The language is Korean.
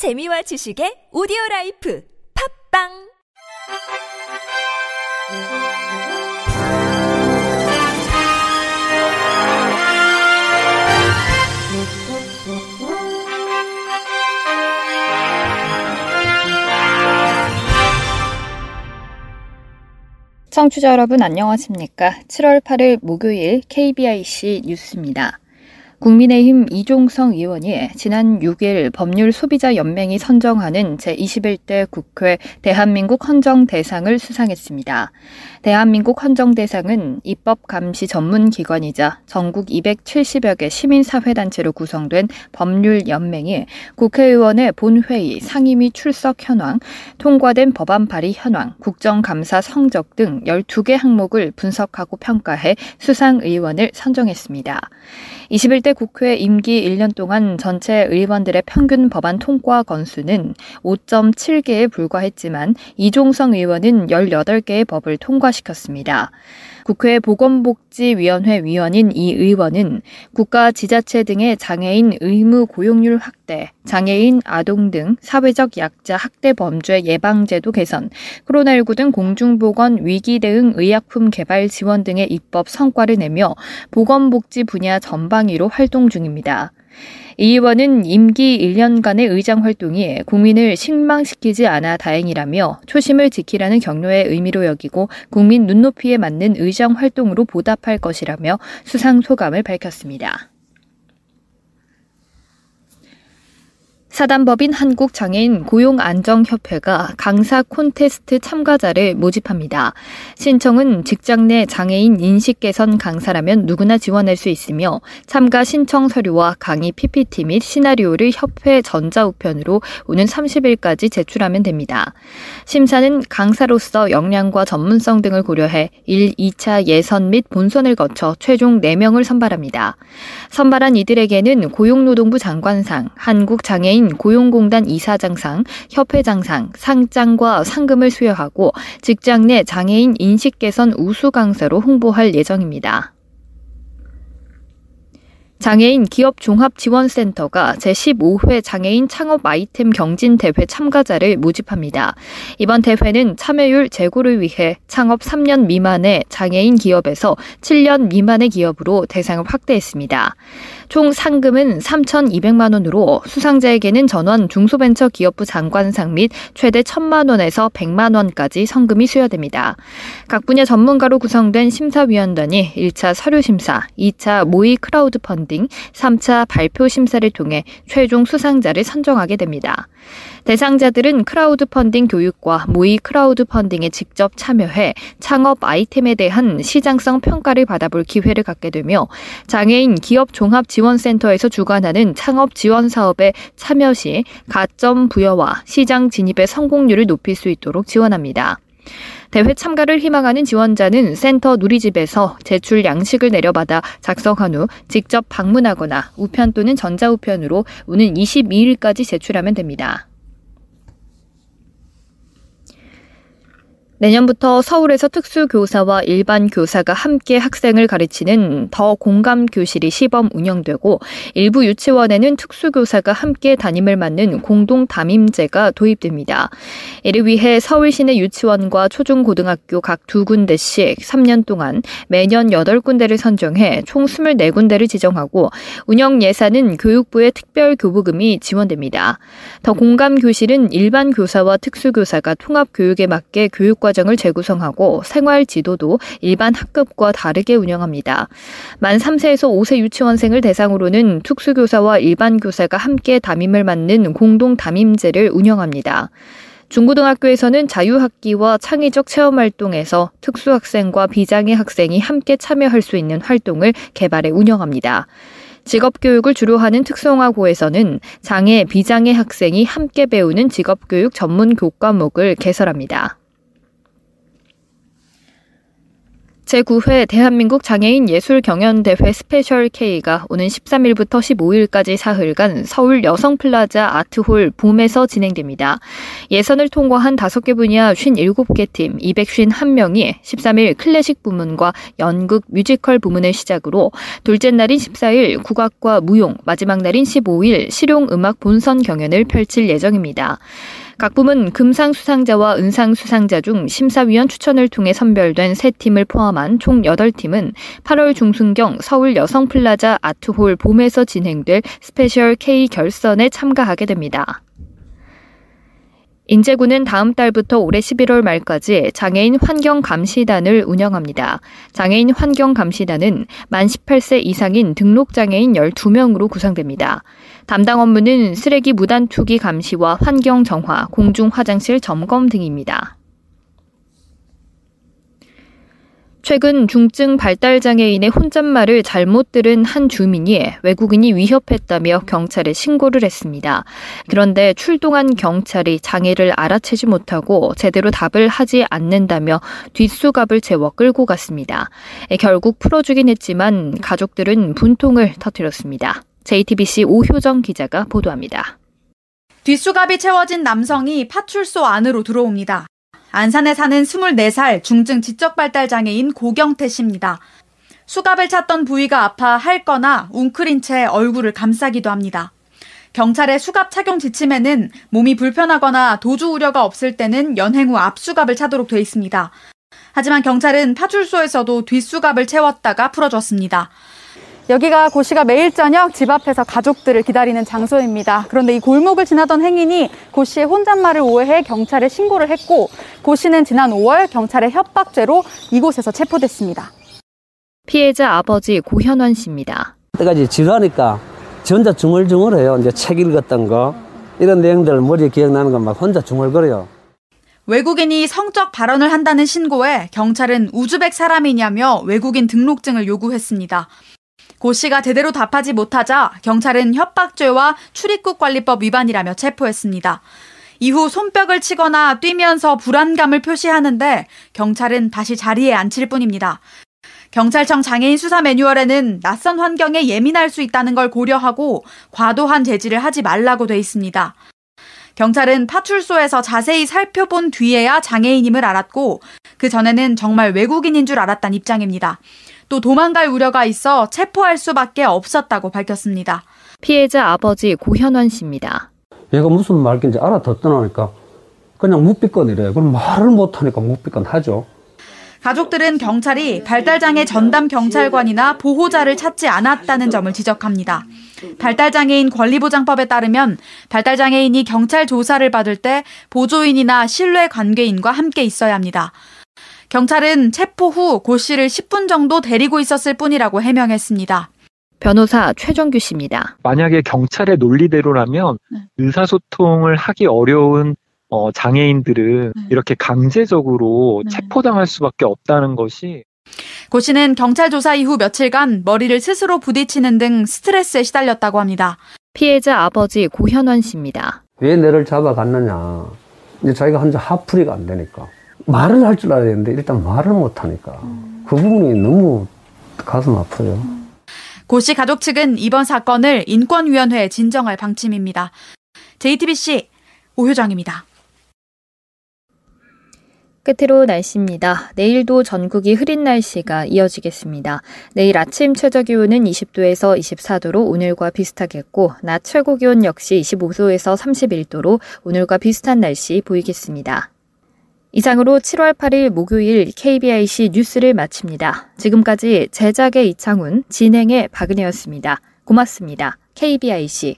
재미와 지식의 오디오 라이프 팝빵 청취자 여러분 안녕하십니까? 7월 8일 목요일 KBIC 뉴스입니다. 국민의힘 이종성 의원이 지난 6일 법률 소비자 연맹이 선정하는 제21대 국회 대한민국 헌정 대상을 수상했습니다. 대한민국 헌정 대상은 입법 감시 전문 기관이자 전국 270여 개 시민사회 단체로 구성된 법률 연맹이 국회의원의 본회의 상임위 출석 현황, 통과된 법안 발의 현황, 국정감사 성적 등 12개 항목을 분석하고 평가해 수상 의원을 선정했습니다. 21대 국회 임기 1년 동안 전체 의원들의 평균 법안 통과 건수는 5.7개에 불과했지만 이종성 의원은 18개의 법을 통과시켰습니다. 국회 보건복지위원회 위원인 이 의원은 국가 지자체 등의 장애인 의무 고용률 확대, 장애인 아동 등 사회적 약자 학대 범죄 예방제도 개선, 코로나19 등 공중보건 위기 대응 의약품 개발 지원 등의 입법 성과를 내며 보건복지 분야 전방위로 활동 중입니다. 이 의원은 임기 1년간의 의장 활동이 국민을 실망시키지 않아 다행이라며 초심을 지키라는 격려의 의미로 여기고 국민 눈높이에 맞는 의정 활동으로 보답할 것이라며 수상 소감을 밝혔습니다. 사단법인 한국장애인 고용안정협회가 강사 콘테스트 참가자를 모집합니다. 신청은 직장 내 장애인 인식 개선 강사라면 누구나 지원할 수 있으며 참가 신청 서류와 강의 PPT 및 시나리오를 협회 전자우편으로 오는 30일까지 제출하면 됩니다. 심사는 강사로서 역량과 전문성 등을 고려해 1, 2차 예선 및 본선을 거쳐 최종 4명을 선발합니다. 선발한 이들에게는 고용노동부 장관상, 한국장애인 고용공단 이사장상, 협회장상, 상장과 상금을 수여하고 직장 내 장애인 인식 개선 우수 강사로 홍보할 예정입니다. 장애인 기업 종합 지원센터가 제15회 장애인 창업 아이템 경진 대회 참가자를 모집합니다. 이번 대회는 참여율 제고를 위해 창업 3년 미만의 장애인 기업에서 7년 미만의 기업으로 대상을 확대했습니다. 총 상금은 3,200만 원으로 수상자에게는 전원 중소벤처기업부 장관상 및 최대 1,000만 원에서 100만 원까지 성금이 수여됩니다. 각 분야 전문가로 구성된 심사위원단이 1차 서류 심사, 2차 모의 크라우드 펀딩, 3차 발표 심사를 통해 최종 수상자를 선정하게 됩니다. 대상자들은 크라우드 펀딩 교육과 모의 크라우드 펀딩에 직접 참여해 창업 아이템에 대한 시장성 평가를 받아볼 기회를 갖게 되며 장애인 기업 종합 지원센터에서 주관하는 창업 지원 사업에 참여 시 가점 부여와 시장 진입의 성공률을 높일 수 있도록 지원합니다. 대회 참가를 희망하는 지원자는 센터 누리집에서 제출 양식을 내려받아 작성한 후 직접 방문하거나 우편 또는 전자우편으로 오는 22일까지 제출하면 됩니다. 내년부터 서울에서 특수교사와 일반 교사가 함께 학생을 가르치는 더 공감 교실이 시범 운영되고 일부 유치원에는 특수교사가 함께 담임을 맡는 공동 담임제가 도입됩니다. 이를 위해 서울시내 유치원과 초중고등학교 각 두 군데씩 3년 동안 매년 8군데를 선정해 총 24군데를 지정하고 운영 예산은 교육부의 특별교부금이 지원됩니다. 더 공감 교실은 일반 교사와 특수교사가 통합 교육에 맞게 교육과 과정을 재구성하고 생활 지도도 일반 학급과 다르게 운영합니다. 만 3세에서 5세 유치원생을 대상으로는 특수교사와 일반 교사가 함께 담임을 맡는 공동 담임제를 운영합니다. 중고등학교에서는 자유학기와 창의적 체험 활동에서 특수학생과 비장애 학생이 함께 참여할 수 있는 활동을 개발해 운영합니다. 직업교육을 주로 하는 특성화고에서는 장애, 비장애 학생이 함께 배우는 직업교육 전문 교과목을 개설합니다. 제9회 대한민국 장애인 예술경연대회 스페셜 K가 오는 13일부터 15일까지 사흘간 서울 여성플라자 아트홀 봄에서 진행됩니다. 예선을 통과한 5개 분야 57개 팀 251명이 13일 클래식 부문과 연극 뮤지컬 부문을 시작으로 둘째 날인 14일 국악과 무용, 마지막 날인 15일 실용음악 본선 경연을 펼칠 예정입니다. 각 부문 금상 수상자와 은상 수상자 중 심사위원 추천을 통해 선별된 세 팀을 포함한 총 8팀은 8월 중순경 서울 여성플라자 아트홀 봄에서 진행될 스페셜 K 결선에 참가하게 됩니다. 인제군은 다음 달부터 올해 11월 말까지 장애인 환경 감시단을 운영합니다. 장애인 환경 감시단은 만 18세 이상인 등록 장애인 12명으로 구성됩니다. 담당 업무는 쓰레기 무단 투기 감시와 환경 정화, 공중 화장실 점검 등입니다. 최근 중증 발달장애인의 혼잣말을 잘못 들은 한 주민이 외국인이 위협했다며 경찰에 신고를 했습니다. 그런데 출동한 경찰이 장애를 알아채지 못하고 제대로 답을 하지 않는다며 뒷수갑을 채워 끌고 갔습니다. 결국 풀어주긴 했지만 가족들은 분통을 터뜨렸습니다. JTBC 오효정 기자가 보도합니다. 뒷수갑이 채워진 남성이 파출소 안으로 들어옵니다. 안산에 사는 24살 중증 지적발달장애인 고경태 씨입니다. 수갑을 찼던 부위가 아파 핥거나 웅크린 채 얼굴을 감싸기도 합니다. 경찰의 수갑 착용 지침에는 몸이 불편하거나 도주 우려가 없을 때는 연행 후 앞수갑을 차도록 돼 있습니다. 하지만 경찰은 파출소에서도 뒷수갑을 채웠다가 풀어줬습니다. 여기가 고 씨가 매일 저녁 집 앞에서 가족들을 기다리는 장소입니다. 그런데 이 골목을 지나던 행인이 고 씨의 혼잣말을 오해해 경찰에 신고를 했고 고 씨는 지난 5월 경찰의 협박죄로 이곳에서 체포됐습니다. 피해자 아버지 고현원 씨입니다. 그때까지 지루하니까 전자 중얼중얼해요. 이제 책 읽었던 거 이런 내용들 머리에 기억나는 거막 혼자 중얼거려요. 외국인이 성적 발언을 한다는 신고에 경찰은 우즈벡 사람이냐며 외국인 등록증을 요구했습니다. 고 씨가 제대로 답하지 못하자 경찰은 협박죄와 출입국 관리법 위반이라며 체포했습니다. 이후 손뼉을 치거나 뛰면서 불안감을 표시하는데 경찰은 다시 자리에 앉힐 뿐입니다. 경찰청 장애인 수사 매뉴얼에는 낯선 환경에 예민할 수 있다는 걸 고려하고 과도한 제지를 하지 말라고 돼 있습니다. 경찰은 파출소에서 자세히 살펴본 뒤에야 장애인임을 알았고 그 전에는 정말 외국인인 줄 알았단 입장입니다. 또 도망갈 우려가 있어 체포할 수밖에 없었다고 밝혔습니다. 피해자 아버지 고현원 씨입니다. 얘가 무슨 말인지 알아듣더나니까 그냥 묵비권 이래. 그럼 말을 못하니까 묵비권 하죠. 가족들은 경찰이 발달장애 전담 경찰관이나 보호자를 찾지 않았다는 점을 지적합니다. 발달장애인 권리보장법에 따르면 발달장애인이 경찰 조사를 받을 때 보조인이나 신뢰 관계인과 함께 있어야 합니다. 경찰은 체포 후 고 씨를 10분 정도 데리고 있었을 뿐이라고 해명했습니다. 변호사 최정규 씨입니다. 만약에 경찰의 논리대로라면 네. 의사소통을 하기 어려운 어, 장애인들은 네. 이렇게 강제적으로 네. 체포당할 수밖에 없다는 것이 고 씨는 경찰 조사 이후 며칠간 머리를 스스로 부딪히는 등 스트레스에 시달렸다고 합니다. 피해자 아버지 고현원 씨입니다. 왜 내를 잡아갔느냐. 이제 자기가 혼자 하풀이가 안 되니까. 말을 할 줄 알아야 되는데 일단 말을 못 하니까 음. 그 부분이 너무 가슴 아파요. 고씨 가족 측은 이번 사건을 인권위원회에 진정할 방침입니다. JTBC 오효정입니다. 끝으로 날씨입니다. 내일도 전국이 흐린 날씨가 이어지겠습니다. 내일 아침 최저 기온은 20도에서 24도로 오늘과 비슷하겠고, 낮 최고 기온 역시 25도에서 31도로 오늘과 비슷한 날씨 보이겠습니다. 이상으로 7월 8일 목요일 KBIC 뉴스를 마칩니다. 지금까지 제작의 이창훈, 진행의 박은혜였습니다. 고맙습니다. KBIC.